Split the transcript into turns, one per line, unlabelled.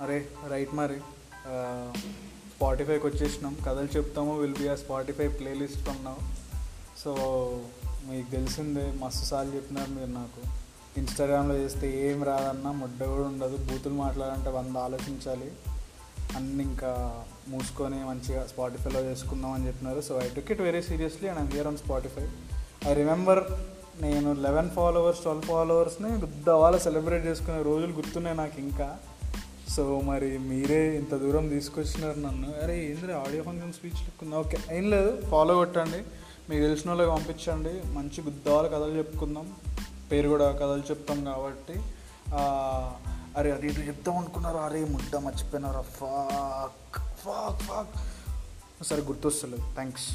అరే రైట్ మరి. స్పాటిఫైకి వచ్చేసినాం. కథలు చెప్తాము. Will be a Spotify playlist ఉన్నాం సో మీకు తెలిసిందే మస్తు సార్లు చెప్పినారు మీరు నాకు. ఇన్స్టాగ్రామ్లో చేస్తే ఏం రాదన్నా ముడ్డ కూడా ఉండదు. బూతులు మాట్లాడాలంటే వంద ఆలోచించాలి. అన్ని ఇంకా మూసుకొని మంచిగా స్పాటిఫైలో చేసుకుందాం అని చెప్పినారు. So I took it very seriously and I'm here on Spotify I remember నేను లెవెన్ ఫాలోవర్స్ ట్వెల్వ్ ఫాలోవర్స్ని గుద్దవాళ్ళ సెలబ్రేట్ చేసుకునే రోజులు గుర్తున్నాయి నాకు ఇంకా. సో మరి మీరే ఇంత దూరం తీసుకొచ్చినారు నన్ను. అరే ఏంద్రీ ఆడియో ఫంక్షన్ స్పీచ్ లెక్కుందా? ఓకే ఏం లేదు ఫాలో కొట్టండి. మీకు తెలిసిన వాళ్ళకి పంపించండి. మంచి గుద్దాలు కథలు చెప్పుకుందాం. పేరు కూడా కథలు చెప్తాం కాబట్టి. అరే అది ఇటు చెప్తాం అనుకున్నారు? అరే ముద్ద మర్చిపోయినారా? ఫాక్ ఫాక్ ఫాక్ సరే గుర్తొస్తలేదు. థ్యాంక్స్